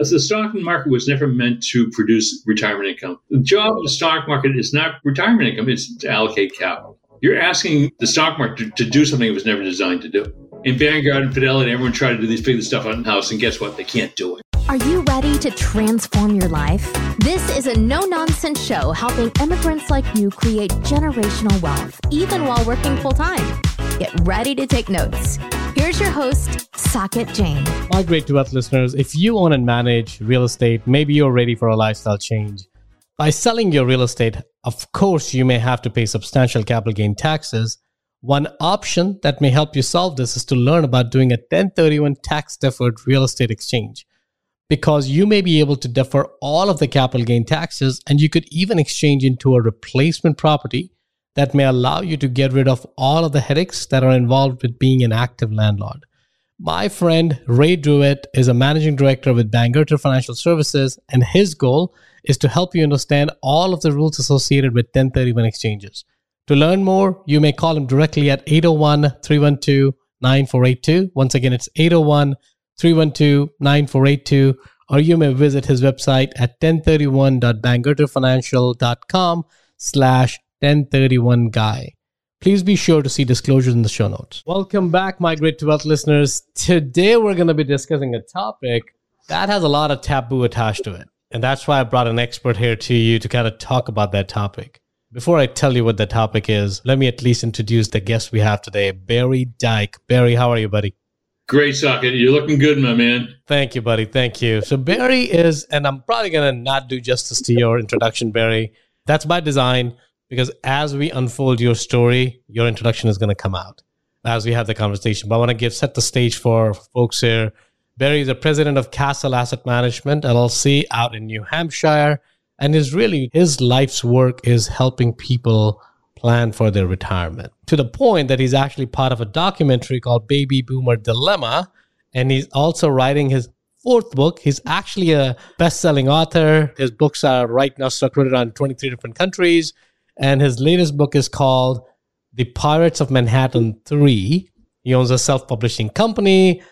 As the stock market was never meant to produce retirement income. The job of the stock market is not retirement income, it's to allocate capital. You're asking the stock market to, to do something it was never designed to do. In Vanguard and Fidelity, everyone tried to do these figure stuff out in house, and guess what? They can't do it. Are you ready to transform your life? This is a no nonsense show helping immigrants like you create generational wealth, even while working full time. Get ready to take notes. Here's your host, Saket Jain. My great to wealth listeners, if you own and manage real estate, maybe you're ready for a lifestyle change. By selling your real estate, of course, you may have to pay substantial capital gain taxes. One option that may help you solve this is to learn about doing a 1031 tax deferred real estate exchange because you may be able to defer all of the capital gain taxes and you could even exchange into a replacement property that may allow you to get rid of all of the headaches that are involved with being an active landlord. My friend Ray Druitt is a managing director with Bangerter Financial Services, and his goal is to help you understand all of the rules associated with 1031 exchanges. To learn more, you may call him directly at 801 312 9482. Once again, it's 801 312 9482, or you may visit his website at 1031.bangerterfinancial.com slash 1031 guy. Please be sure to see disclosures in the show notes. Welcome back, Migrate to Wealth listeners. Today we're going to be discussing a topic that has a lot of taboo attached to it. And that's why I brought an expert here to you to kind of talk about that topic. Before I tell you what the topic is, let me at least introduce the guest we have today, Barry Dyke. Barry, how are you, buddy? Great, Saket. You're looking good, my man. Thank you, buddy. Thank you. So, Barry is, and I'm probably going to not do justice to your introduction, Barry. That's by design because as we unfold your story, your introduction is going to come out as we have the conversation. But I want to give set the stage for folks here. Barry is the president of Castle Asset Management LLC out in New Hampshire, and is really his life's work is helping people plan for their retirement to the point that he's actually part of a documentary called Baby Boomer Dilemma. And he's also writing his fourth book. He's actually a best selling author. His books are right now circulated on 23 different countries. And his latest book is called The Pirates of Manhattan 3. He owns a self publishing company.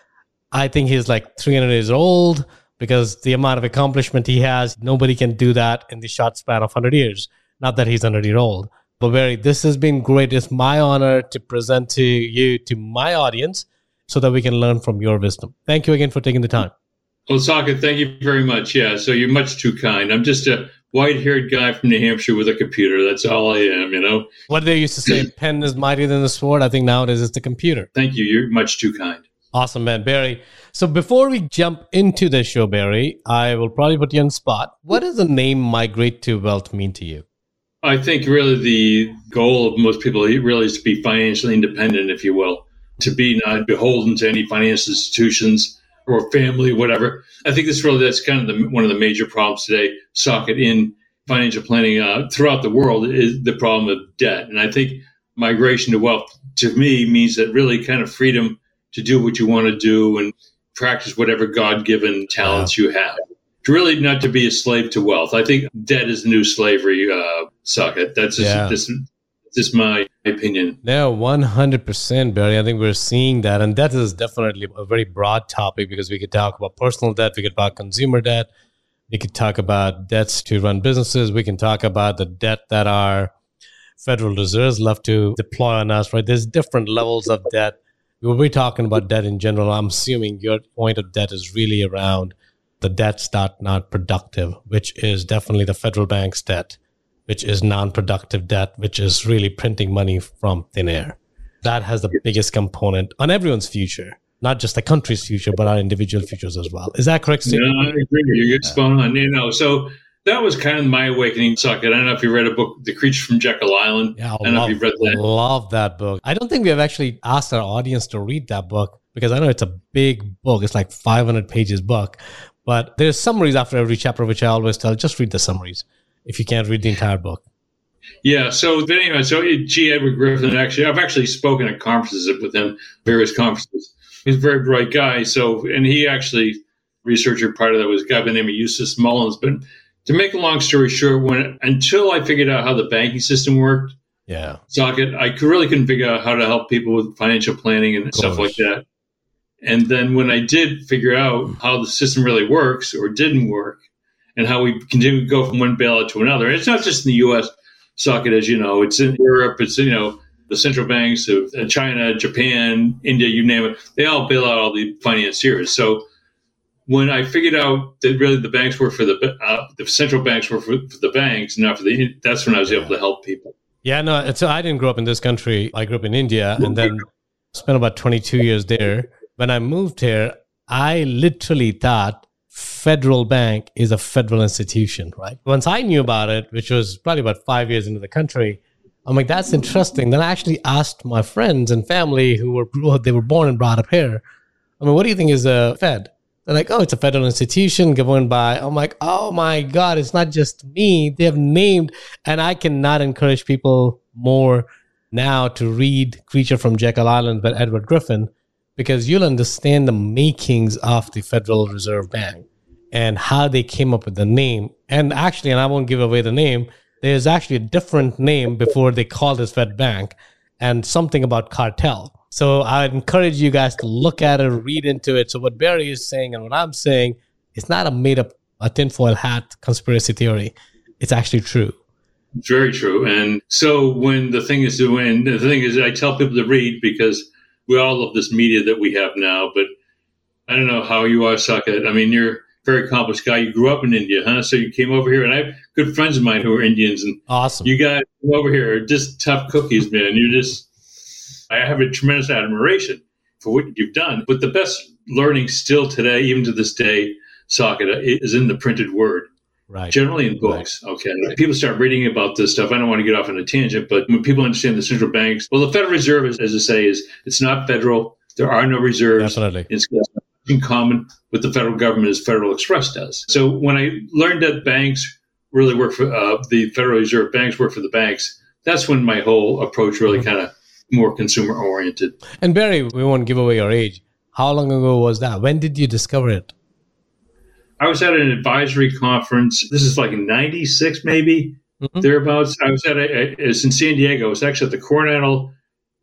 I think he's like 300 years old because the amount of accomplishment he has, nobody can do that in the short span of 100 years. Not that he's 100 years old. But Barry, this has been great. It's my honor to present to you, to my audience, so that we can learn from your wisdom. Thank you again for taking the time. Well, Saket, thank you very much. Yeah, so you're much too kind. I'm just a white haired guy from New Hampshire with a computer. That's all I am, you know? What they used to say, pen is mightier than the sword. I think nowadays it's the computer. Thank you. You're much too kind. Awesome, man. Barry. So before we jump into the show, Barry, I will probably put you on spot. What does the name Migrate to Wealth mean to you? I think really the goal of most people really is to be financially independent, if you will, to be not beholden to any financial institutions or family, whatever. I think this really that's kind of the, one of the major problems today. Saket in financial planning uh, throughout the world is the problem of debt, and I think migration to wealth to me means that really kind of freedom to do what you want to do and practice whatever God given talents you have really not to be a slave to wealth. I think debt is new slavery. Uh, Saket. That's just, yeah. this, is my opinion. No, one hundred percent, Barry. I think we're seeing that, and that is definitely a very broad topic because we could talk about personal debt, we could talk about consumer debt, we could talk about debts to run businesses, we can talk about the debt that our Federal Reserves love to deploy on us. Right? There's different levels of debt. We'll be talking about debt in general. I'm assuming your point of debt is really around the debts that not productive, which is definitely the federal bank's debt, which is non-productive debt, which is really printing money from thin air. That has the biggest component on everyone's future, not just the country's future, but our individual futures as well. Is that correct? Steve? No, I agree. You're spot on. You know, so that was kind of my awakening Saket. I don't know if you read a book, The Creature from Jekyll Island. Yeah, I, I don't love, know if you've read that. love that book. I don't think we have actually asked our audience to read that book because I know it's a big book. It's like 500 pages book. But there's summaries after every chapter, which I always tell just read the summaries if you can't read the entire book. Yeah. So anyway, so G. Edward Griffin actually, I've actually spoken at conferences with him, various conferences. He's a very bright guy. So, and he actually researcher part of that was a guy by the name of Eustace Mullins. But to make a long story short, when until I figured out how the banking system worked, yeah, Saket, I really couldn't figure out how to help people with financial planning and stuff like that. And then when I did figure out how the system really works or didn't work, and how we continue to go from one bailout to another, it's not just in the U.S. Saket, as you know, it's in Europe, it's you know the central banks of China, Japan, India, you name it, they all bail out all the financiers. So when I figured out that really the banks were for the uh, the central banks were for, for, the banks, not for the, that's when I was able to help people. Yeah, no, so I didn't grow up in this country. I grew up in India, and then spent about 22 years there. When I moved here, I literally thought federal bank is a federal institution, right? Once I knew about it, which was probably about five years into the country, I'm like, that's interesting. Then I actually asked my friends and family who were they were born and brought up here. I mean, what do you think is a Fed? They're like, oh, it's a federal institution governed by. I'm like, oh my god, it's not just me. They have named, and I cannot encourage people more now to read Creature from Jekyll Island by Edward Griffin because you'll understand the makings of the Federal Reserve Bank and how they came up with the name. And actually, and I won't give away the name there's actually a different name before they called this Fed Bank and something about cartel. So I encourage you guys to look at it, read into it. So what Barry is saying and what I'm saying, it's not a made up a tinfoil hat conspiracy theory. It's actually true. Very true. And so when the thing is doing, the thing is, I tell people to read because we all love this media that we have now. But I don't know how you are, Saket. I mean, you're a very accomplished guy. You grew up in India, huh? So you came over here, and I have good friends of mine who are Indians, and awesome. You guys over here, are just tough cookies, man. You're just, I have a tremendous admiration for what you've done. But the best learning still today, even to this day, Saket, is in the printed word. Right. Generally in books. Right. Okay. People start reading about this stuff. I don't want to get off on a tangent, but when people understand the central banks, well, the Federal Reserve, is, as I say, is it's not federal. There are no reserves. Definitely. It's in common with the federal government as Federal Express does. So when I learned that banks really work for uh, the Federal Reserve banks work for the banks, that's when my whole approach really mm-hmm. kind of more consumer oriented. And Barry, we won't give away your age. How long ago was that? When did you discover it? I was at an advisory conference. This is like 96, maybe mm-hmm. thereabouts. I was at a, a, it's in San Diego. It was actually at the Coronado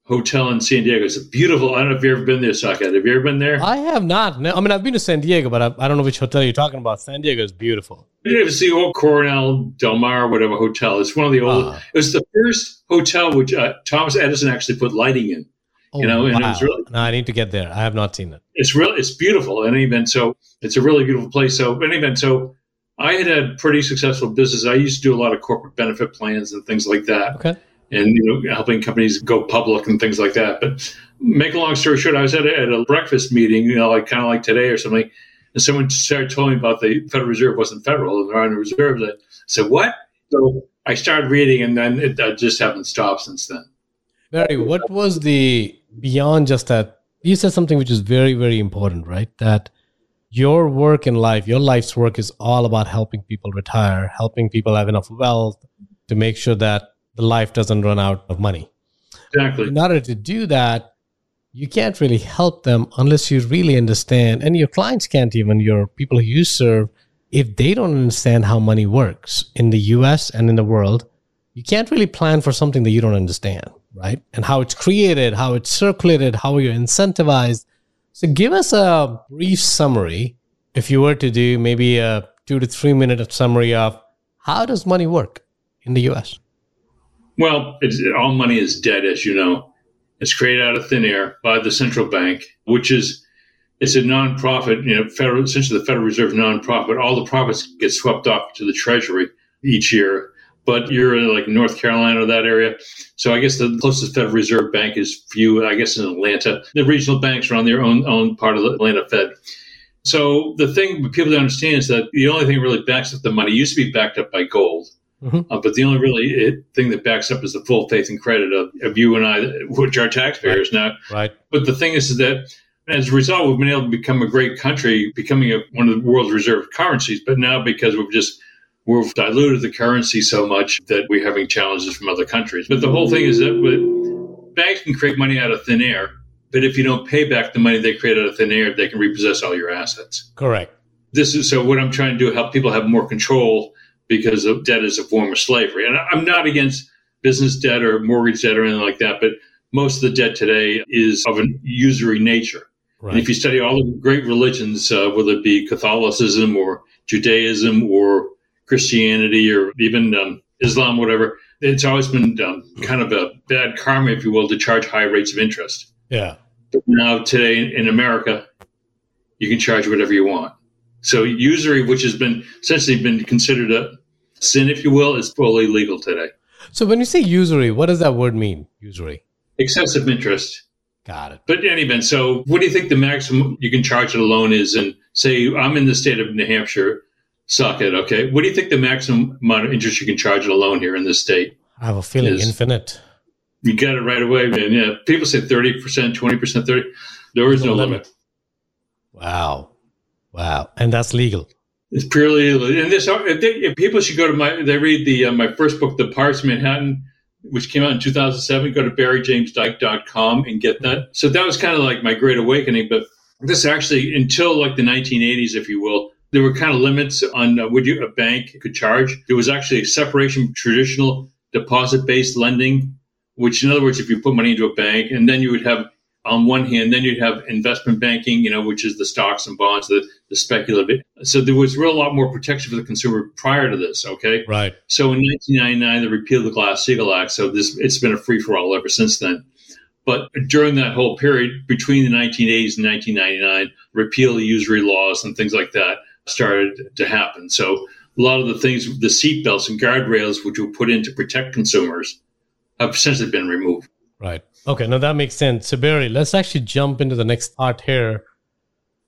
hotel in San Diego. It's a beautiful. I don't know if you've ever been there, Saket. Have you ever been there? I have not. No, I mean, I've been to San Diego, but I, I, don't know which hotel you're talking about. San Diego is beautiful. Ever see old Coronel Del Mar, whatever hotel? It's one of the old. Uh, it was the first hotel which uh, Thomas Edison actually put lighting in. Oh, you know, and wow. it was really. No, I need to get there. I have not seen it. It's really, it's beautiful. In any event, so it's a really beautiful place. So, in any event, so I had a pretty successful business. I used to do a lot of corporate benefit plans and things like that. Okay and you know helping companies go public and things like that. But make a long story short, I was at a, at a breakfast meeting, you know, like kind of like today or something, and someone started telling me about the Federal Reserve wasn't federal and there are no reserves. I said, "What?" So I started reading, and then it I just haven't stopped since then. Barry, what was the beyond just that? You said something which is very, very important, right? That your work in life, your life's work is all about helping people retire, helping people have enough wealth to make sure that the life doesn't run out of money. Exactly. In order to do that, you can't really help them unless you really understand, and your clients can't even, your people who you serve, if they don't understand how money works in the US and in the world, you can't really plan for something that you don't understand, right? And how it's created, how it's circulated, how you're incentivized. So give us a brief summary, if you were to do maybe a two to three minute summary of how does money work in the US? Well, all money is dead, as you know. It's created out of thin air by the central bank, which is it's a nonprofit, you know, federal, essentially the Federal Reserve nonprofit. All the profits get swept off to the Treasury each year. But you're in like North Carolina or that area. So I guess the closest Federal Reserve Bank is few, I guess in Atlanta. The regional banks are on their own own part of the Atlanta Fed. So the thing people don't understand is that the only thing really backs up the money used to be backed up by gold. Mm-hmm. Uh, but the only really it, thing that backs up is the full faith and credit of, of you and I, which are taxpayers right. now. Right. But the thing is, is that as a result, we've been able to become a great country, becoming a, one of the world's reserve currencies. But now, because we've just we've diluted the currency so much that we're having challenges from other countries. But the whole thing is that with, banks can create money out of thin air, but if you don't pay back the money they create out of thin air, they can repossess all your assets. Correct. This is so. What I'm trying to do help people have more control because of debt is a form of slavery. And I'm not against business debt or mortgage debt or anything like that, but most of the debt today is of an usury nature. And if you study all the great religions, uh, whether it be Catholicism or Judaism or Christianity or even um, Islam, whatever, it's always been um, kind of a bad karma, if you will, to charge high rates of interest. Yeah. But now, today in America, you can charge whatever you want. So usury, which has been essentially been considered a sin, if you will, is fully legal today. So when you say usury, what does that word mean? Usury. Excessive interest. Got it. But in any event, so what do you think the maximum you can charge a loan is? And say I'm in the state of New Hampshire, suck it, okay? What do you think the maximum amount of interest you can charge at a loan here in this state? I have a feeling Is- infinite. You got it right away, man. Yeah, people say thirty percent, twenty percent, thirty. There is No no, limit. limit. Wow. Wow. And that's legal. It's purely and this. If, they, if people should go to my, they read the uh, my first book, The Pirates of Manhattan, which came out in 2007. Go to barrymajamesdyke.com and get that. So that was kind of like my great awakening. But this actually, until like the 1980s, if you will, there were kind of limits on uh, what you a bank could charge. There was actually a separation traditional deposit-based lending, which, in other words, if you put money into a bank, and then you would have on one hand, then you'd have investment banking, you know, which is the stocks and bonds, the, the speculative. So there was real a lot more protection for the consumer prior to this. Okay. Right. So in 1999, they repealed the Glass-Steagall Act. So this it's been a free for all ever since then. But during that whole period between the 1980s and 1999, repeal of usury laws and things like that started to happen. So a lot of the things, the seatbelts and guardrails, which were put in to protect consumers, have essentially been removed. Right. Okay. Now that makes sense. So Barry, let's actually jump into the next part here.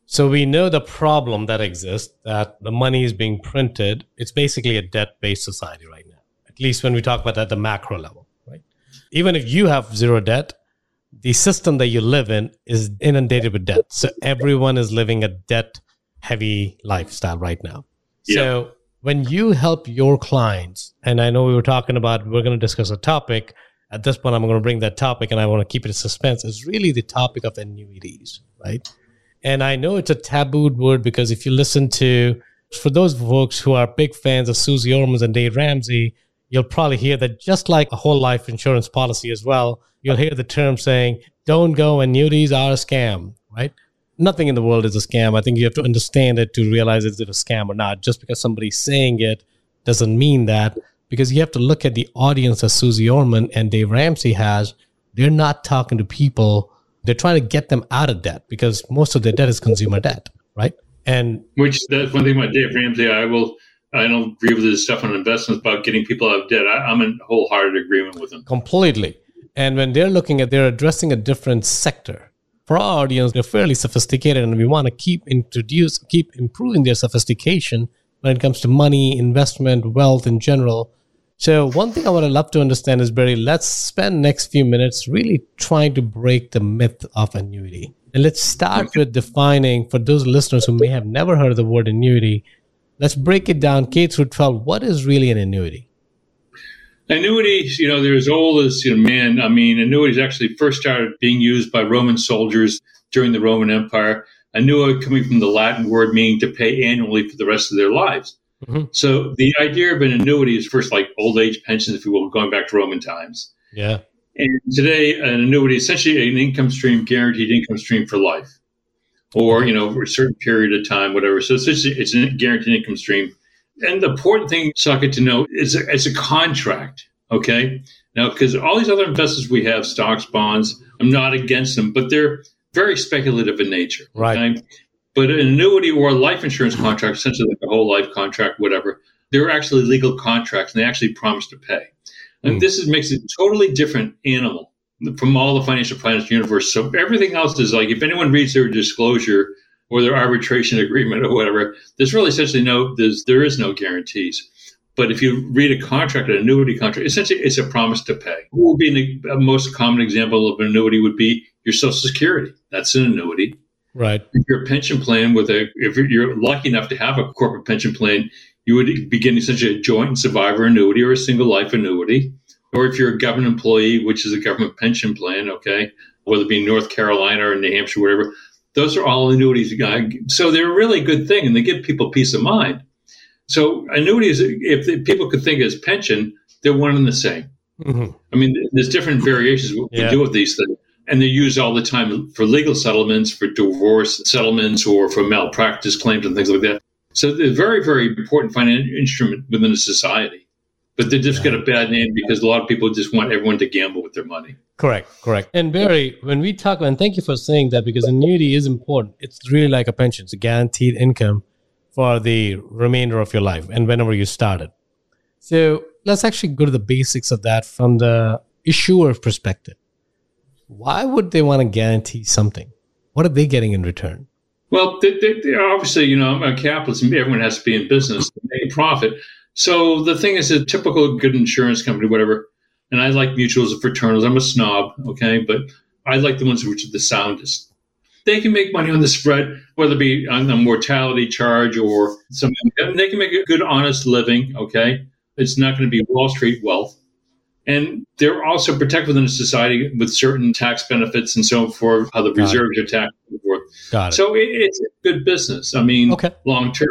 So we know the problem that exists that the money is being printed. It's basically a debt-based society right now. At least when we talk about that at the macro level, right? Even if you have zero debt, the system that you live in is inundated with debt. So everyone is living a debt-heavy lifestyle right now. So when you help your clients, and I know we were talking about, we're going to discuss a topic. At this point, I'm going to bring that topic and I want to keep it in suspense. Is really the topic of annuities, right? And I know it's a tabooed word because if you listen to, for those folks who are big fans of Susie Ormans and Dave Ramsey, you'll probably hear that just like a whole life insurance policy as well, you'll hear the term saying, don't go, annuities are a scam, right? Nothing in the world is a scam. I think you have to understand it to realize is it a scam or not. Just because somebody's saying it doesn't mean that, because you have to look at the audience that Susie Orman and Dave Ramsey has. They're not talking to people. They're trying to get them out of debt because most of their debt is consumer debt, right? And Which that's one thing about Dave Ramsey. I will. I don't agree with his stuff on investments about getting people out of debt. I, I'm in wholehearted agreement with him. completely. And when they're looking at, they're addressing a different sector. For our audience, they're fairly sophisticated, and we want to keep introduce, keep improving their sophistication when it comes to money, investment, wealth in general. So one thing I would love to understand is Barry, let's spend next few minutes really trying to break the myth of annuity. And let's start with defining for those listeners who may have never heard the word annuity. Let's break it down K through 12. What is really an annuity? Annuities, you know, they're as old as you know, man. I mean, annuities actually first started being used by Roman soldiers during the Roman Empire. Annua coming from the Latin word meaning to pay annually for the rest of their lives. Mhm. So the idea of an annuity is first like old age pensions, if you will, going back to Roman times. Yeah. And today, an annuity is essentially an income stream, guaranteed income stream for life, or you know, for a certain period of time, whatever. So it's just, it's a guaranteed income stream. And the important thing, Saket, to know is it's a contract. Okay, now because all these other investments we have, stocks, bonds, I'm not against them, but they're very speculative in nature. Right. Okay? But an annuity or a life insurance contract, essentially like a whole life contract, whatever, they're actually legal contracts and they actually promise to pay. And Mm. this is, makes it a totally different animal from all the financial planners universe. So everything else is like if anyone reads their disclosure or their arbitration agreement or whatever, there's really essentially no there's there is no guarantees. But if you read a contract, an annuity contract, essentially it's a promise to pay. What would be a most common example of an annuity would be your Social Security. That's an annuity. Right. If you're a pension plan with a, if you're- you're lucky enough to have a corporate pension plan, you would begin essentially a joint survivor annuity or a single life annuity. Or if you're a government employee, which is a government pension plan, okay, whether it be North Carolina or New Hampshire, whatever, those are all annuities. Guy. So they're a really good thing and they give people peace of mind. So annuities, if the, people could think as pension, they're one and the same. Mhm. I mean, there's different variations what Yeah. we do with these things, and they're used all the time for legal settlements, for divorce settlements, or for malpractice claims and things like that. So they're a very, very important financial instrument within a society. But they just yeah. get a bad name because a lot of people just want everyone to gamble with their money. Correct, correct. And Barry, when we talk, and thank you for saying that because annuity is important. It's really like a pension. It's a guaranteed income for the remainder of your life and whenever you started. So let's actually go to the basics of that from the issuer perspective. Why would they want to guarantee something? What are they getting in return? Well, they, they, they obviously, you know, a capitalist, everyone has to be in business to make a profit. So the thing is, a typical good insurance company, whatever, and I like mutuals and fraternals. I'm a snob, okay, but I like the ones which are the soundest. They can make money on the spread, whether it be on the mortality charge or something. They can make a good, honest living, okay? It's not going to be Wall Street wealth. And they're also protected within a society with certain tax benefits and so forth, how the Got reserves it. are taxed and so forth. Got it. So it, it's good business. I mean, okay. long term,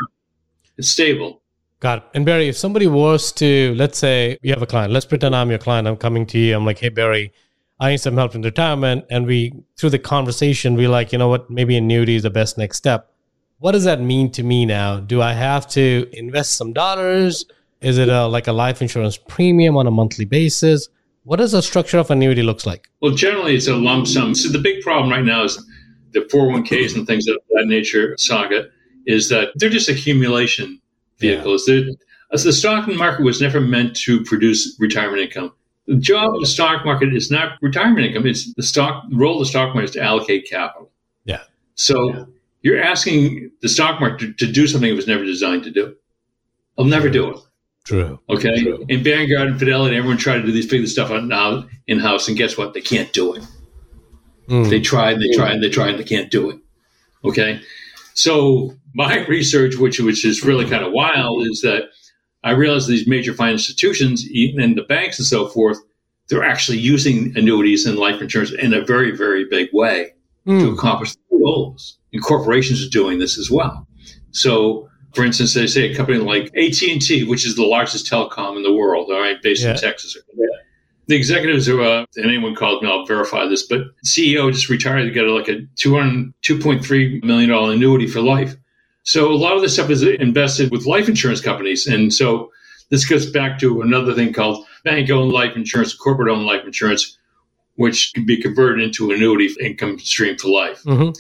it's stable. Got it. And Barry, if somebody was to, let's say you have a client, let's pretend I'm your client, I'm coming to you, I'm like, hey, Barry, I need some help in retirement. And we, through the conversation, we like, you know what, maybe annuity is the best next step. What does that mean to me now? Do I have to invest some dollars? Is it a, like a life insurance premium on a monthly basis? What does the structure of annuity looks like? Well, generally it's a lump sum. So the big problem right now is the 401ks and things of that nature Saket is that they're just accumulation vehicles. Yeah. the stock market was never meant to produce retirement income. The job of the stock market is not retirement income. It's the stock the role of the stock market is to allocate capital. Yeah. So yeah. you're asking the stock market to, to, do something it was never designed to do. I'll never do it. True. Okay. True. In Vanguard and Fidelity, everyone tried to do these figure stuff now in house, and guess what? They can't do it. Mm. They tried, and they tried, and they tried, and they can't do it. Okay. So my research, which which is really kind of wild, is that I realized these major financial institutions and the banks and so forth, they're actually using annuities and life insurance in a very, very big way mm. to accomplish their goals. And corporations are doing this as well. So for instance, they say a company like AT&T, which is the largest telecom in the world, all right, based yeah. in Texas. The executives are, uh, and anyone called me, I'll verify this, but CEO just retired to get like a $2.3 million annuity for life. So a lot of this stuff is invested with life insurance companies. And so this goes back to another thing called bank owned life insurance, corporate owned life insurance, which can be converted into annuity income stream for life. Mm-hmm.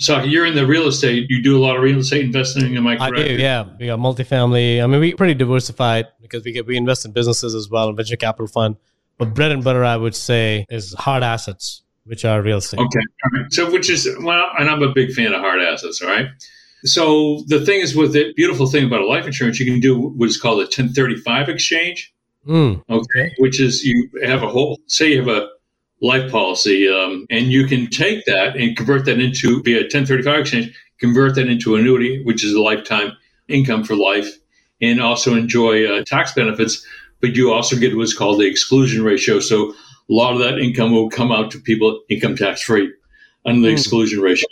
So you're in the real estate. You do a lot of real estate investing. Am I correct? I do. Yeah, we got multifamily. I mean, we're pretty diversified because we get we invest in businesses as well, venture capital fund. But bread and butter, I would say, is hard assets, which are real estate. Okay. So, which is well, and I'm a big fan of hard assets. All right. So the thing is, with the beautiful thing about a life insurance, you can do what is called a 1035 exchange. Mm, okay. Which is you have a whole, say you have a life policy, um, and you can take that and convert that into via 1035 exchange, convert that into annuity, which is a lifetime income for life, and also enjoy uh, tax benefits. But you also get what's called the exclusion ratio. So a lot of that income will come out to people income tax free under the mm. exclusion ratio.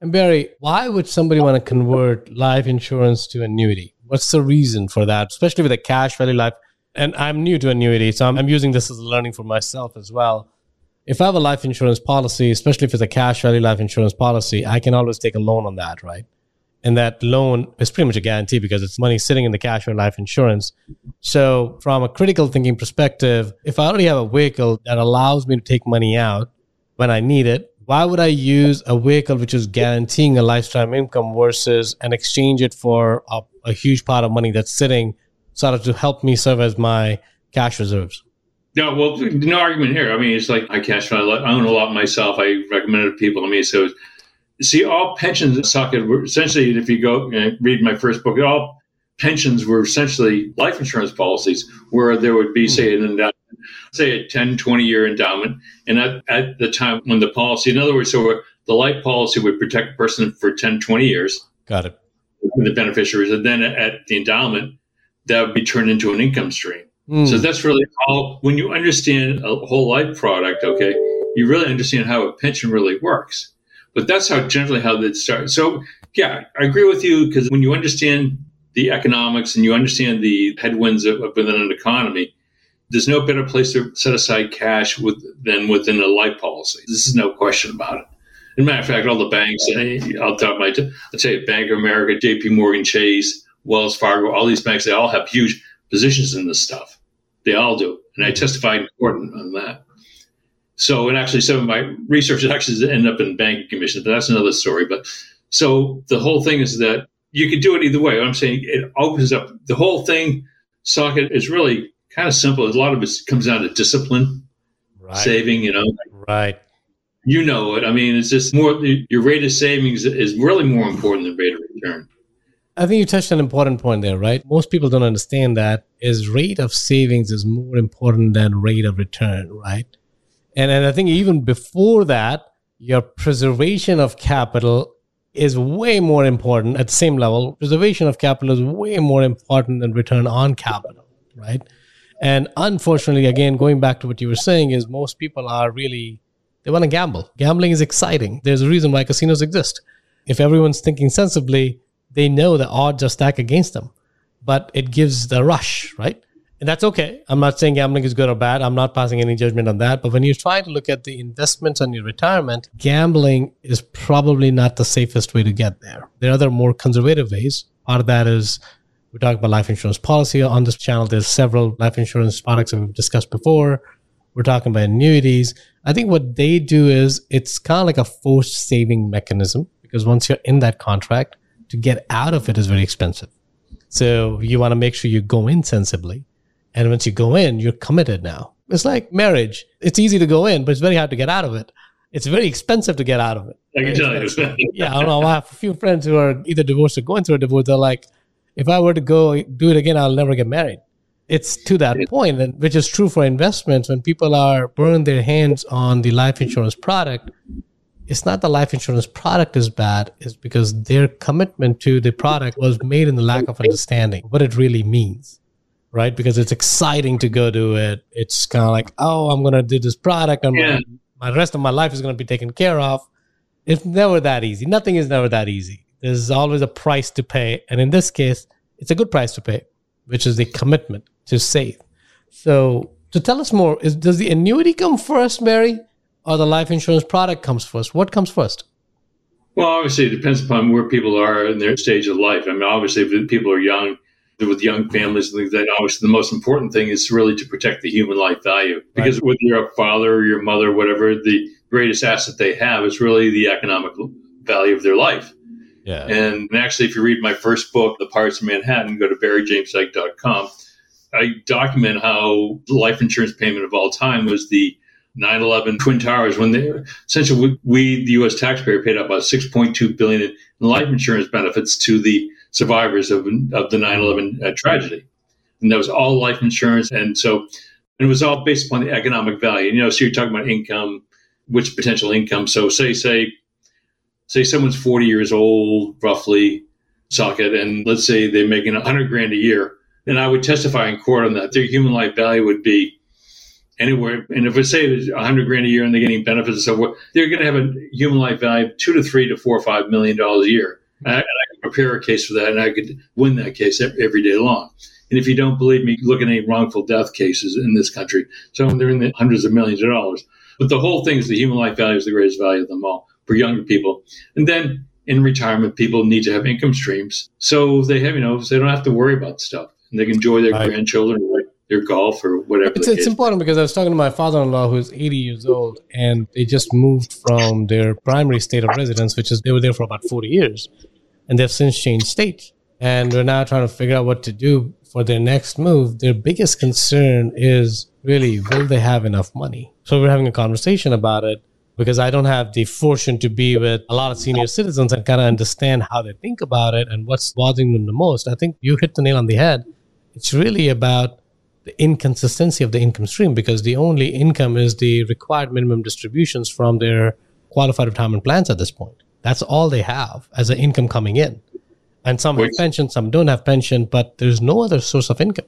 And Barry, why would somebody want to convert life insurance to annuity? What's the reason for that, especially with a cash value life? And I'm new to annuity, so I'm, I'm using this as a learning for myself as well if I have a life insurance policy, especially if it's a cash value life insurance policy, I can always take a loan on that, right? And that loan is pretty much a guarantee because it's money sitting in the cash value life insurance. So, from a critical thinking perspective, if I already have a vehicle that allows me to take money out when I need it, why would I use a vehicle which is guaranteeing a lifetime income versus and exchange it for a, a huge pot of money that's sitting sort of to help me serve as my cash reserves? No, well, no argument here. I mean, it's like I cash I own a lot myself. I recommend it to people. I mean, so see, all pensions suck. Essentially, if you go and read my first book, all pensions were essentially life insurance policies where there would be, hmm. say, an endowment, say a 10, 20 year endowment. And at, at the time when the policy, in other words, so the life policy would protect a person for 10, 20 years. Got it. The beneficiaries. And then at the endowment, that would be turned into an income stream. Mm. So that's really all. when you understand a whole life product, okay, you really understand how a pension really works. But that's how generally how that starts. So yeah, I agree with you because when you understand the economics and you understand the headwinds of, within an economy, there's no better place to set aside cash with, than within a life policy. This is no question about it. As a matter of fact, all the banks, I'll tell my, I'll tell you, Bank of America, J.P. Morgan Chase, Wells Fargo, all these banks, they all have huge positions in this stuff. They all do, and I testified in court on that. So, and actually, some of my research actually ended up in banking commissions, but that's another story. But so the whole thing is that you can do it either way. I'm saying it opens up the whole thing. Saket is really kind of simple. A lot of it comes down to discipline, right. saving. You know, right. You know it. I mean, it's just more. Your rate of savings is really more important than rate of return. I think you touched an important point there, right? Most people don't understand that is rate of savings is more important than rate of return, right? And and I think even before that, your preservation of capital is way more important at the same level. Preservation of capital is way more important than return on capital, right? And unfortunately, again, going back to what you were saying, is most people are really they want to gamble. Gambling is exciting. There's a reason why casinos exist. If everyone's thinking sensibly, they know the odds are stacked against them, but it gives the rush, right? And that's okay. I'm not saying gambling is good or bad. I'm not passing any judgment on that. But when you try to look at the investments on your retirement, gambling is probably not the safest way to get there. There are other more conservative ways. Part of that is we talk about life insurance policy on this channel. There's several life insurance products that we've discussed before. We're talking about annuities. I think what they do is it's kind of like a forced saving mechanism because once you're in that contract, to get out of it is very expensive. So you want to make sure you go in sensibly and once you go in, you're committed now. It's like marriage. It's easy to go in, but it's very hard to get out of it. It's very expensive to get out of it. I can tell you. yeah, I don't know. I have a few friends who are either divorced or going through a divorce. They're like, if I were to go do it again, I'll never get married. It's to that point, and which is true for investments. When people are burn their hands on the life insurance product, it's not the life insurance product is bad. It's because their commitment to the product was made in the lack of understanding what it really means right? Because it's exciting to go to it. It's kind of like, oh, I'm going to do this product and yeah. my, my rest of my life is going to be taken care of. It's never that easy. Nothing is never that easy. There's always a price to pay. And in this case, it's a good price to pay, which is the commitment to save. So, to tell us more, is does the annuity come first, Mary, or the life insurance product comes first? What comes first? Well, obviously, it depends upon where people are in their stage of life. I mean, obviously, if people are young, with young families and things like that. Obviously, the most important thing is really to protect the human life value. Because right. whether you're a father or your mother, whatever, the greatest asset they have is really the economic value of their life. Yeah. And actually, if you read my first book, The Pirates of Manhattan, go to barryjamesdyke.com. I document how the life insurance payment of all time was the 9/11 Twin Towers when they essentially we the U.S. taxpayer paid out about 6.2 billion in life insurance benefits to the survivors of, of the 9-11 uh, tragedy. And that was all life insurance. And so it was all based upon the economic value. You know, so you're talking about income, which potential income. So say, say, say someone's 40 years old, roughly, Saket, and let's say they're making 100 grand a year. And I would testify in court on that. Their human life value would be anywhere. And if we say it's 100 grand a year and they're getting benefits and so forth, they're going to have a human life value of two to three to four or five million dollars a year. And prepare a case for that, and I could win that case every day long. And if you don't believe me, look at any wrongful death cases in this country. Some of them are in the hundreds of millions of dollars. But the whole thing is the human life value is the greatest value of them all for younger people. And then in retirement, people need to have income streams. So they have, you know, so they don't have to worry about stuff. And they can enjoy their right. grandchildren, their golf or whatever. It's, it's important because I was talking to my father in law who's 80 years old and they just moved from their primary state of residence, which is they were there for about 40 years and they've since changed state. And we're now trying to figure out what to do for their next move. Their biggest concern is really will they have enough money? So we're having a conversation about it because I don't have the fortune to be with a lot of senior citizens and kind of understand how they think about it and what's bothering them the most. I think you hit the nail on the head. It's really about the inconsistency of the income stream because the only income is the required minimum distributions from their qualified retirement plans at this point. That's all they have as an income coming in. And some have pension, some don't have pension, but there's no other source of income.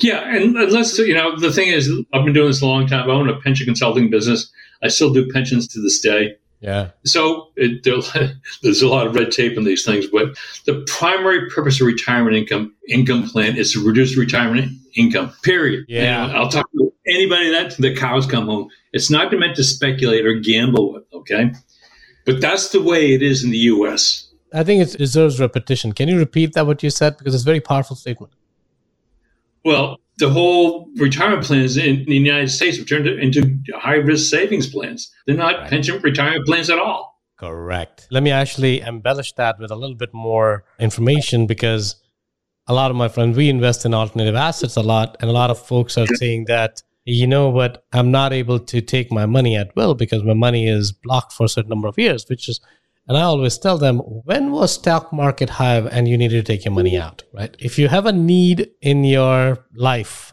Yeah, and let's you know the thing is, I've been doing this a long time. I own a pension consulting business. I still do pensions to this day. Yeah. So it, there's a lot of red tape in these things, but the primary purpose of retirement income income plan is to reduce retirement income. Period. Yeah. And I'll talk to anybody that the cows come home. It's not meant to speculate or gamble with. Okay, but that's the way it is in the U.S. I think it deserves repetition. Can you repeat that what you said because it's a very powerful statement. Well, the whole retirement plans in the United States have turned into high risk savings plans. They're not right. pension retirement plans at all. Correct. Let me actually embellish that with a little bit more information because a lot of my friends, we invest in alternative assets a lot, and a lot of folks are saying that, you know what, I'm not able to take my money at will because my money is blocked for a certain number of years, which is and I always tell them, when was stock market high and you needed to take your money out, right? If you have a need in your life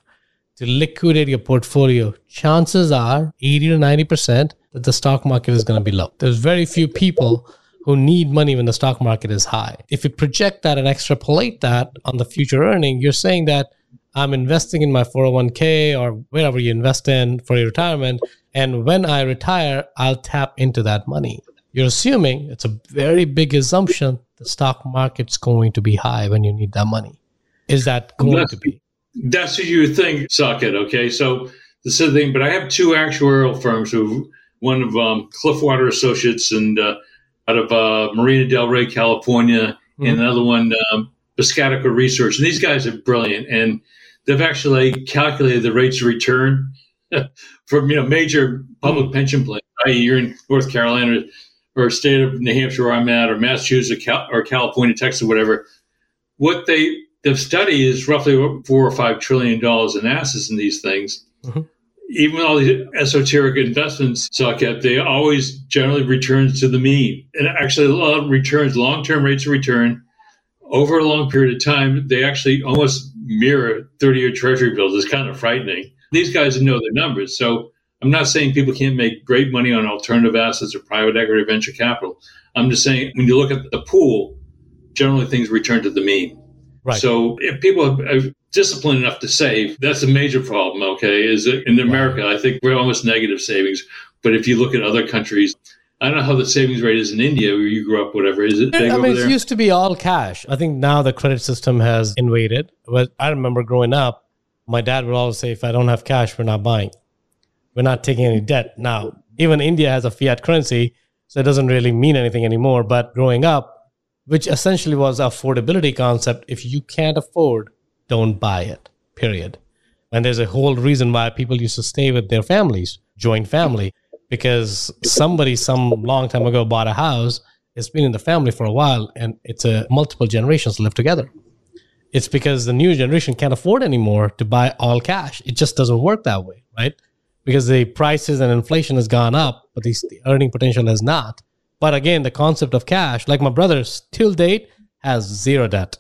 to liquidate your portfolio, chances are 80 to 90% that the stock market is going to be low. There's very few people who need money when the stock market is high. If you project that and extrapolate that on the future earning, you're saying that I'm investing in my 401k or wherever you invest in for your retirement. And when I retire, I'll tap into that money you're assuming it's a very big assumption the stock market's going to be high when you need that money. Is that going that's, to be? That's what you think, Saket. Okay, so this is the thing. But I have two actuarial firms who, one of um, Cliffwater Associates and uh, out of uh, Marina Del Rey, California, mm-hmm. and another one, um, Piscataqua Research. And these guys are brilliant, and they've actually calculated the rates of return from you know major public mm-hmm. pension plans. I.e., you're in North Carolina or state of New Hampshire where I'm at, or Massachusetts or California, Texas, whatever, what they the study is roughly four or five trillion dollars in assets in these things. Mm-hmm. Even all these esoteric investments suck at, they always generally returns to the mean. And actually, a lot of returns, long term rates of return over a long period of time, they actually almost mirror 30 year treasury bills. is kind of frightening. These guys know their numbers. So I'm not saying people can't make great money on alternative assets or private equity or venture capital. I'm just saying when you look at the pool, generally things return to the mean. Right. So if people are disciplined enough to save, that's a major problem. Okay, is in America. I think we're almost negative savings. But if you look at other countries, I don't know how the savings rate is in India where you grew up. Whatever is it? I mean, it used to be all cash. I think now the credit system has invaded. But I remember growing up, my dad would always say, "If I don't have cash, we're not buying." We're not taking any debt. Now, even India has a fiat currency, so it doesn't really mean anything anymore. But growing up, which essentially was affordability concept, if you can't afford, don't buy it. Period. And there's a whole reason why people used to stay with their families, joint family, because somebody some long time ago bought a house. It's been in the family for a while, and it's a multiple generations live together. It's because the new generation can't afford anymore to buy all cash. It just doesn't work that way, right? because the prices and inflation has gone up, but the, earning potential has not. But again, the concept of cash, like my brother, till date has zero debt.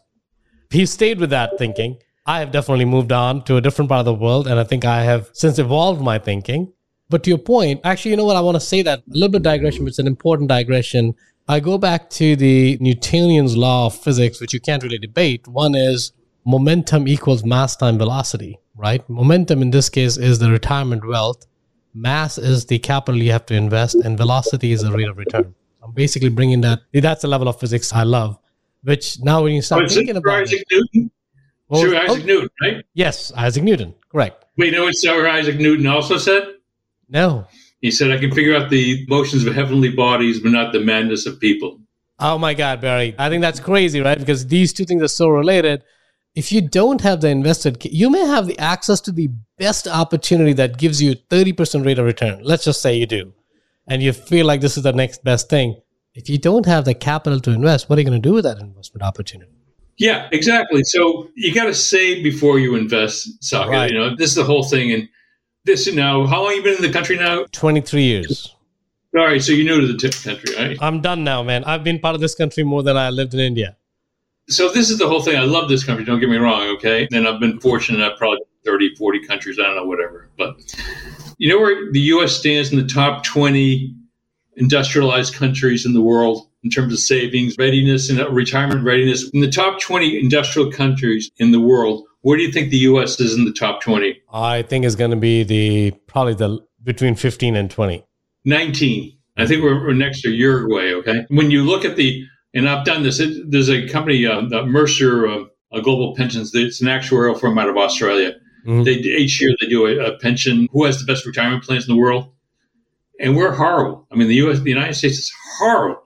He stayed with that thinking. I have definitely moved on to a different part of the world, and I think I have since evolved my thinking. But to your point, actually, you know what? I want to say that a little bit digression, but it's an important digression. I go back to the Newtonian's law of physics, which you can't really debate. One is momentum equals mass time velocity right? Momentum in this case is the retirement wealth. Mass is the capital you have to invest, and velocity is the rate of return. I'm basically bringing that. That's the level of physics I love. Which now, when you start oh, thinking about Isaac it, Newton, oh, well, Sir Isaac oh, Newton, right? Yes, Isaac Newton. Correct. We know what Sir Isaac Newton also said? No. He said, "I can figure out the motions of heavenly bodies, but not the madness of people." Oh my God, Barry! I think that's crazy, right? Because these two things are so related if you don't have the invested, you may have the access to the best opportunity that gives you 30% rate of return. Let's just say you do. And you feel like this is the next best thing. If you don't have the capital to invest, what are you going to do with that investment opportunity? Yeah, exactly. So you got to save before you invest, Saket. Right. You know, this is the whole thing. And this now, how long you been in the country now? 23 years. All right, so you're new to the country, right? I'm done now, man. I've been part of this country more than I lived in India so this is the whole thing. I love this country. Don't get me wrong. Okay. And I've been fortunate. I've probably 30, 40 countries. I don't know, whatever. But you know where the U.S. stands in the top 20 industrialized countries in the world in terms of savings, readiness, and retirement readiness. In the top 20 industrial countries in the world, where do you think the U.S. is in the top 20? I think it's going to be the probably the between 15 and 20. 19. I think we're, we're next to Uruguay. Okay, when you look at the and I've done this. It, there's a company, uh, Mercer uh, Global Pensions. It's an actuarial firm out of Australia. Mm-hmm. They each year they do a, a, pension. Who has the best retirement plans in the world? And we're horrible. I mean, the U.S., the United States is horrible.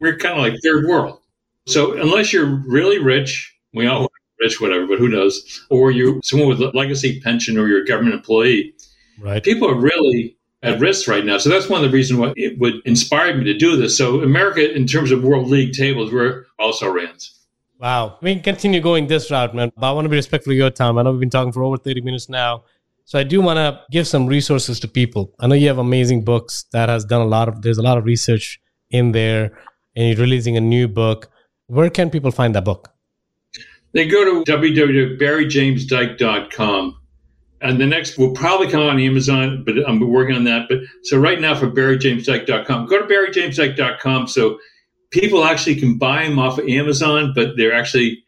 We're kind of like third world. So unless you're really rich, we all rich, whatever, but who knows? Or you're someone with a legacy pension, or you're a government employee. Right. People are really at risk right now. So that's one of the reasons why it would inspire me to do this. So America, in terms of World League tables, we're also Rans. Wow. We can continue going this route, man. But I want to be respectful of your time. I know we've been talking for over 30 minutes now. So I do want to give some resources to people. I know you have amazing books that has done a lot of there's a lot of research in there and you're releasing a new book. Where can people find that book? They go to www.barryjamesdyke.com. and the next will probably come on Amazon, but I'm working on that. But so right now for barryjamesdyke.com, go to barryjamesdyke.com. so people actually can buy them off of Amazon, but they're actually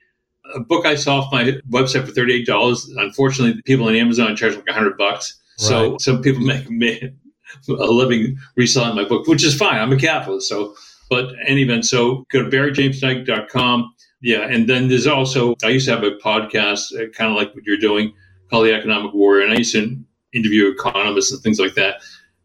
a book I saw off my website for thirty eight dollars. Unfortunately, people on Amazon charge like hundred bucks. Right. So some people make, a living reselling my book, which is fine. I'm a capitalist, so. But any event, so go to barrymajamesdyke.com. Yeah, and then there's also I used to have a podcast, uh, kind of like what you're doing called The Economic Warrior, and I used to interview economists and things like that.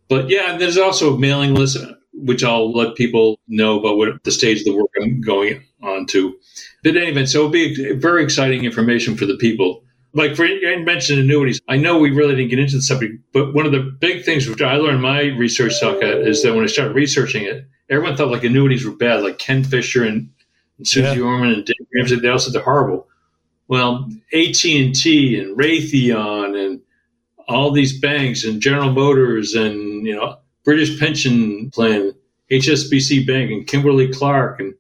But yeah, and there's also a mailing list, which I'll let people know about what the stage of the work I'm going on to. But anyway, so it'll be very exciting information for the people. Like for you mentioned annuities, I know we really didn't get into the subject, but one of the big things which I learned in my research talk is that when I started researching it, everyone thought like annuities were bad, like Ken Fisher and, and Suze yeah. Orman and Dave Ramsey, they all said they're horrible. Well, AT and T and Raytheon and all these banks and General Motors and you know British Pension Plan, HSBC Bank and Kimberly Clark and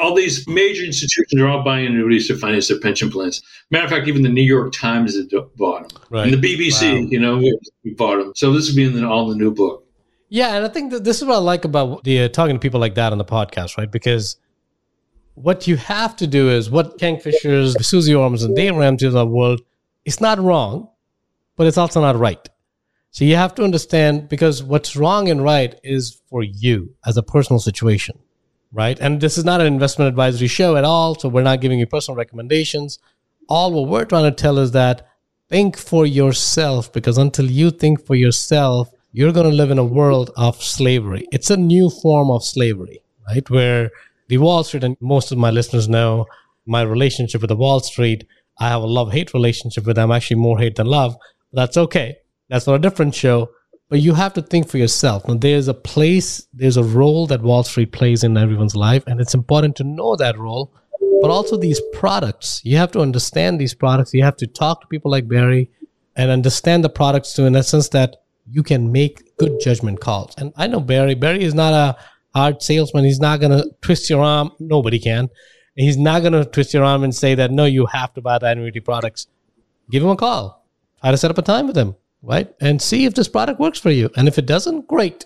all these major institutions are all buying annuities to finance their pension plans. Matter of fact, even the New York Times has bought them, right. and the BBC, wow. you know, we bought them. So this will be in the, all the new book. Yeah, and I think that this is what I like about the uh, talking to people like that on the podcast, right? Because what you have to do is what Ken Fishers, Suze Ormans, and Dave Ramsey of the world, it's not wrong, but it's also not right. So you have to understand because what's wrong and right is for you as a personal situation, right? And this is not an investment advisory show at all. So we're not giving you personal recommendations. All what we're trying to tell is that think for yourself because until you think for yourself, you're going to live in a world of slavery. It's a new form of slavery, right? Where the Wall Street, and most of my listeners know my relationship with the Wall Street. I have a love hate relationship with them, actually more hate than love. That's okay. That's not a different show. But you have to think for yourself. Now, there's a place, there's a role that Wall Street plays in everyone's life, and it's important to know that role. But also these products, you have to understand these products. You have to talk to people like Barry and understand the products too, in a sense that you can make good judgment calls. And I know Barry. Barry is not a hard salesman. He's not going to twist your arm. Nobody can. He's not going to twist your arm and say that, no, you have to buy the annuity products. Give him a call. Try to set up a time with him, right? And see if this product works for you. And if it doesn't, great.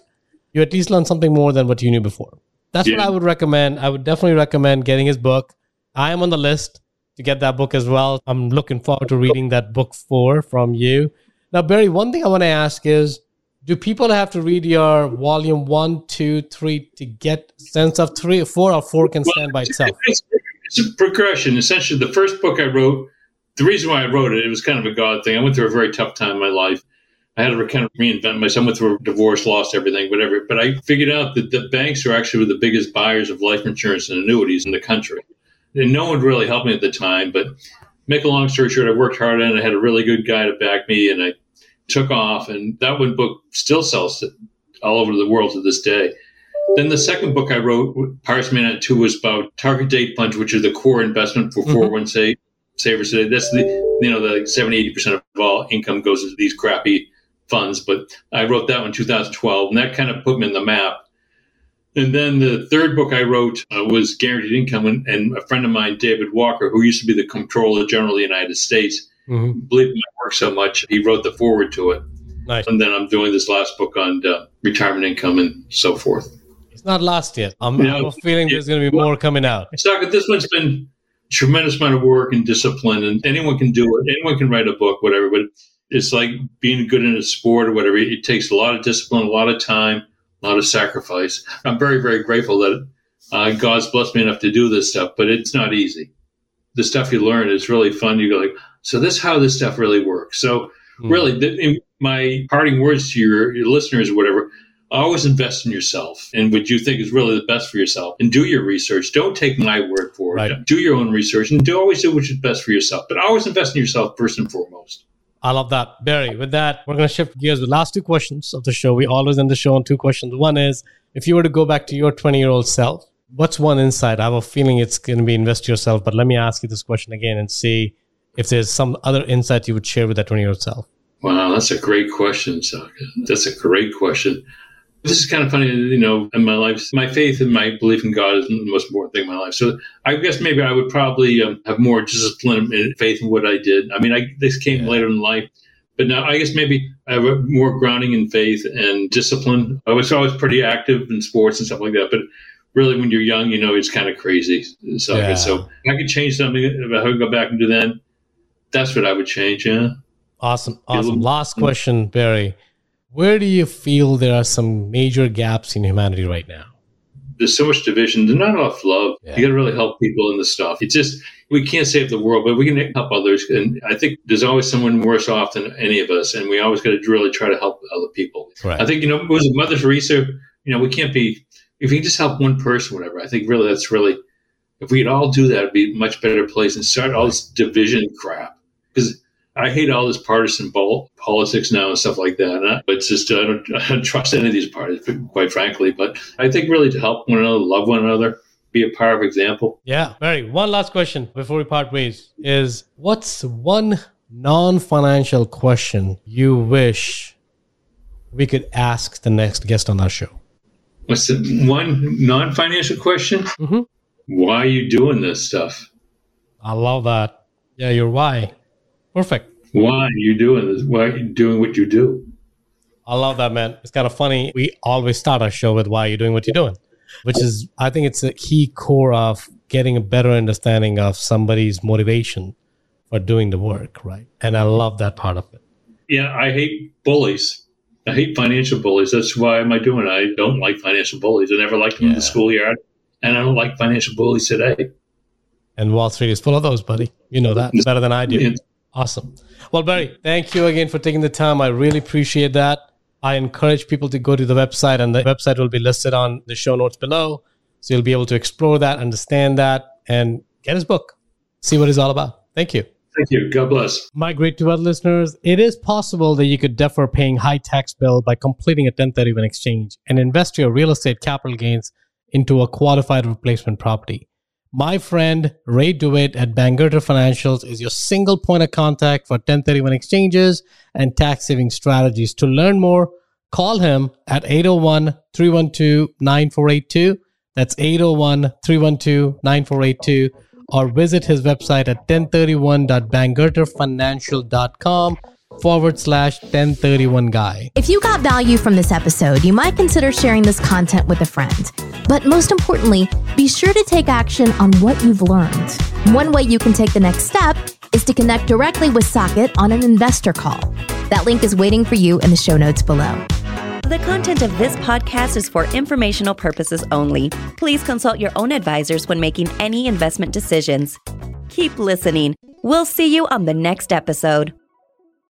You at least learn something more than what you knew before. That's yeah. what I would recommend. I would definitely recommend getting his book. I am on the list to get that book as well. I'm looking forward to reading that book four from you. Now, Barry, one thing I want to ask is do people have to read your volume one, two, three to get sense of three, four, or four can stand by itself? It's, it's a progression. Essentially, the first book I wrote, the reason why I wrote it, it was kind of a God thing. I went through a very tough time in my life. I had to kind of reinvent myself. I went through a divorce, lost everything, whatever. But I figured out that the banks are actually the biggest buyers of life insurance and annuities in the country. And no one really helped me at the time. But make a long story short, I worked hard and I had a really good guy to back me, and I took off, and that one book still sells all over the world to this day. Then the second book I wrote, Pirates Man 2, was about target date funds, which are the core investment for 401k mm-hmm. savers today. That's the, you know, the 70, 80% of all income goes to these crappy funds. But I wrote that one in 2012, and that kind of put me in the map. And then the third book I wrote uh, was Guaranteed Income, and, and, a friend of mine, David Walker, who used to be the Comptroller General of the United States, mm-hmm. believed in my work so much, he wrote the forward to it. Nice. And then I'm doing this last book on uh, retirement income and so forth. It's not last yet. I'm, you know, I'm feeling there's going to be well, more coming out. It's not, this one's been tremendous amount of work and discipline, and anyone can do it. Anyone can write a book, whatever. But it's like being good in a sport or whatever. It takes a lot of discipline, a lot of time, a a lot of sacrifice. I'm very, very grateful that uh, God's blessed me enough to do this stuff, but it's not easy. The stuff you learn is really fun. You go like, so this is how this stuff really works. So mm. really, the, my parting words to your, your listeners, or whatever, always invest in yourself and what you think is really the best for yourself and do your research. Don't take my word for it. Right. Do your own research and do always do what's best for yourself, but always invest in yourself first and foremost. I love that. Barry, with that, we're going to shift gears with last two questions of the show. We always end the show on two questions. One is if you were to go back to your 20 year old self, what's one insight? I have a feeling it's going to be invest yourself, but let me ask you this question again and see if there's some other insight you would share with that 20 year old self. Wow, that's a great question, Saket. That's a great question. This is kind of funny, you know, in my life, my faith and my belief in God is the most important thing in my life. So I guess maybe I would probably um, have more discipline and faith in what I did. I mean, I, this came yeah. later in life, but now I guess maybe I have more grounding in faith and discipline. I was always pretty active in sports and stuff like that, but really when you're young, you know, it's kind of crazy. So, yeah. so I could change something if I could go back and do that. That's what I would change. Yeah. Awesome. Awesome. Last question, Barry where do you feel there are some major gaps in humanity right now? There's so much division. There's not enough love. Yeah. You got to really help people in the stuff. It's just we can't save the world, but we can help others. And I think there's always someone worse off than any of us, and we always got to really try to help other people. Right. I think you know, it was Mother Teresa. You know, we can't be if we can just help one person, whatever. I think really that's really if we could all do that, it'd be a much better place and start all this division crap because I hate all this partisan politics now and stuff like that. It's just I don't, I don't trust any of these parties, quite frankly. But I think really to help one another, love one another, be a power of example. Yeah, Barry. One last question before we part ways is: What's one non-financial question you wish we could ask the next guest on our show? What's the one non-financial question? Mm-hmm. Why are you doing this stuff? I love that. Yeah, your why. Perfect. Why are you doing this? Why are you doing what you do? I love that, man. It's kind of funny. We always start our show with why are you doing what you're doing, which is, I think it's a key core of getting a better understanding of somebody's motivation for doing the work, right? And I love that part of it. Yeah, I hate bullies. I hate financial bullies. That's why am I doing it? I don't like financial bullies. I never liked them yeah. in the schoolyard, and I don't like financial bullies today. And Wall Street is full of those, buddy. You know that better than I do. Awesome. Well, Barry, thank you again for taking the time. I really appreciate that. I encourage people to go to the website, and the website will be listed on the show notes below. So you'll be able to explore that, understand that, and get his book, see what it's all about. Thank you. Thank you. God bless. My great to our listeners, it is possible that you could defer paying high tax bill by completing a 1031 exchange and invest your real estate capital gains into a qualified replacement property. My friend Ray DeWitt at Bangerter Financials is your single point of contact for 1031 exchanges and tax saving strategies. To learn more, call him at 801 312 9482. That's 801 312 9482 or visit his website at 1031.bangerterfinancial.com forward slash 1031 guy. If you got value from this episode, you might consider sharing this content with a friend. But most importantly, be sure to take action on what you've learned. One way you can take the next step is to connect directly with Saket on an investor call. That link is waiting for you in the show notes below. The content of this podcast is for informational purposes only. Please consult your own advisors when making any investment decisions. Keep listening. We'll see you on the next episode.